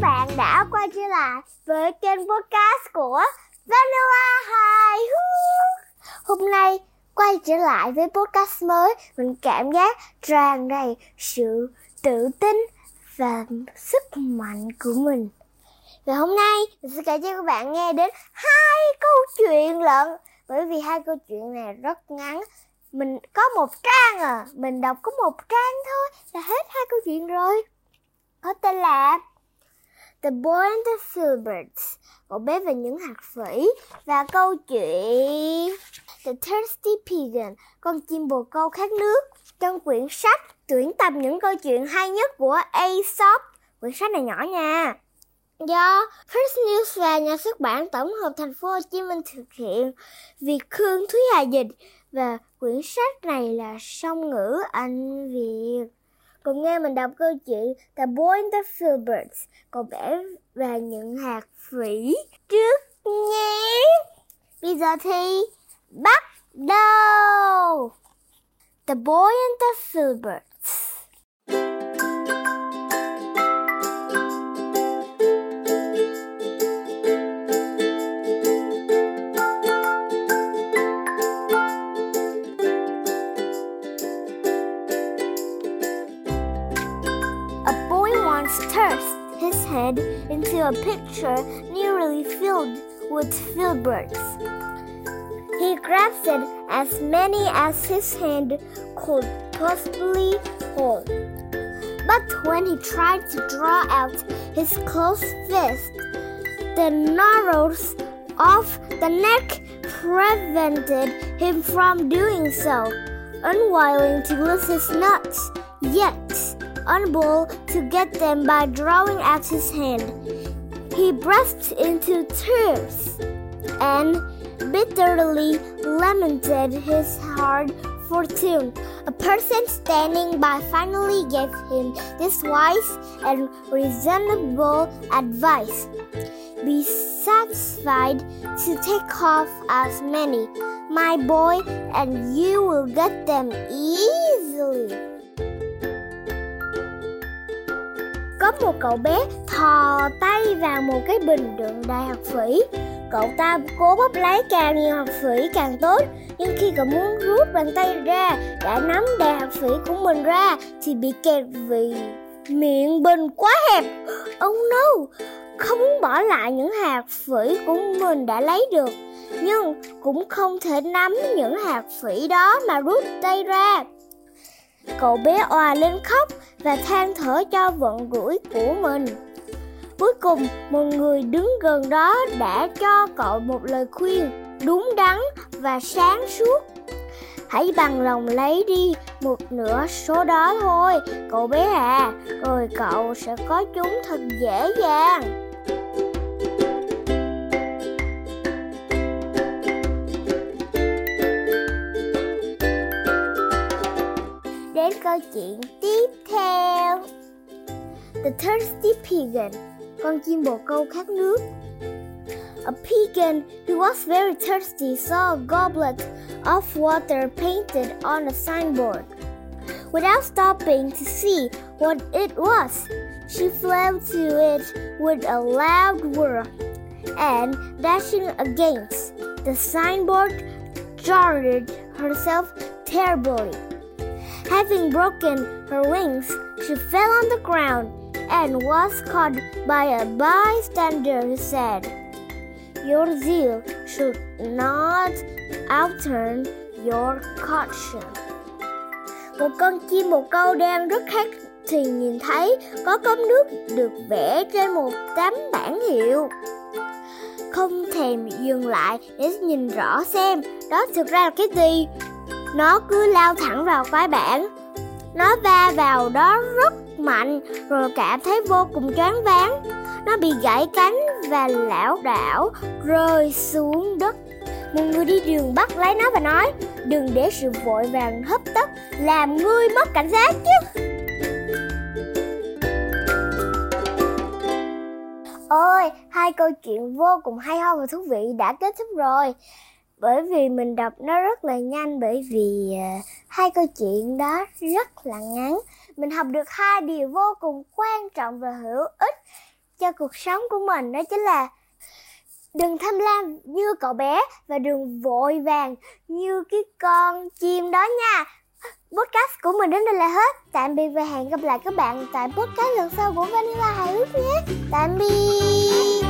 bạn đã quay trở lại với kênh podcast của Vanilla Hài Hôm nay quay trở lại với podcast mới, mình cảm giác tràn đầy sự tự tin và sức mạnh của mình. Và hôm nay mình sẽ kể cho các bạn nghe đến hai câu chuyện lận. Bởi vì hai câu chuyện này rất ngắn. Mình có một trang à, mình đọc có một trang thôi là hết hai câu chuyện rồi. Có tên là The Boy and the Filberts. Cậu bé và những hạt phỉ. Và câu chuyện The Thirsty Pigeon, Con chim bồ câu khát nước. Trong quyển sách, tuyển tập những câu chuyện hay nhất của Aesop. Quyển sách này nhỏ nha. Do First News và nhà xuất bản tổng hợp thành phố Hồ Chí Minh thực hiện. Việt Khương Thúy Hà dịch. Và quyển sách này là song ngữ Anh Việt. Cùng nghe mình đọc câu chuyện The Boy and the Filberts, cậu bé và những hạt phỉ trước nhé. Bây giờ thì bắt đầu. The Boy and the Filberts. Boy thrust his head into a pitcher nearly filled with filberts. He grasped it as many as his hand could possibly hold. But when he tried to draw out his closed fist, the gnarls of the neck prevented him from doing so, unwilling to lose his nuts, yet unable to get them by drawing out his hand. He burst into tears and bitterly lamented his hard fortune. A person standing by finally gave him this wise and reasonable advice. Be satisfied to take off as many, my boy, and you will get them easily. Có một cậu bé thò tay vào một cái bình đựng đầy hạt phỉ. Cậu ta cố bóp lấy càng nhiều hạt phỉ càng tốt. Nhưng khi cậu muốn rút bàn tay ra đã nắm đầy hạt phỉ của mình ra thì bị kẹt vì miệng bình quá hẹp. Oh no! Không muốn bỏ lại những hạt phỉ của mình đã lấy được. Nhưng cũng không thể nắm những hạt phỉ đó mà rút tay ra. Cậu bé òa lên khóc và than thở cho vận rủi của mình. Cuối cùng, một người đứng gần đó đã cho cậu một lời khuyên đúng đắn và sáng suốt. Hãy bằng lòng lấy đi một nửa số đó thôi, cậu bé à, rồi cậu sẽ có chúng thật dễ dàng. Chuyện tiếp theo. The Thirsty Pigeon, con chim bồ câu khát nước. A pigeon who was very thirsty saw a goblet of water painted on a signboard. Without stopping to see what it was, she flew to it with a loud whir and dashing against the signboard, jarred herself terribly. Having broken her wings, she fell on the ground and was caught by a bystander who said, Your zeal should not outturn your caution. Một con chim bồ câu đang rất khát thì nhìn thấy có cốc nước được vẽ trên một tấm bảng hiệu. Không thèm dừng lại để nhìn rõ xem đó thực ra là cái gì. Nó cứ lao thẳng vào cái bảng. Nó va vào đó rất mạnh rồi cảm thấy vô cùng choáng váng. Nó bị gãy cánh và lảo đảo rơi xuống đất. Một người đi đường bắt lấy nó và nói Đừng để sự vội vàng hấp tấp làm ngươi mất cảnh giác chứ. Ôi, hai câu chuyện vô cùng hay ho và thú vị đã kết thúc rồi. Bởi vì mình đọc nó rất là nhanh bởi vì uh, hai câu chuyện đó rất là ngắn. Mình học được hai điều vô cùng quan trọng và hữu ích cho cuộc sống của mình đó chính là đừng tham lam như cậu bé và đừng vội vàng như cái con chim đó nha. Podcast của mình đến đây là hết. Tạm biệt và hẹn gặp lại các bạn tại podcast lần sau của vanilla hài hước nhé. Tạm biệt.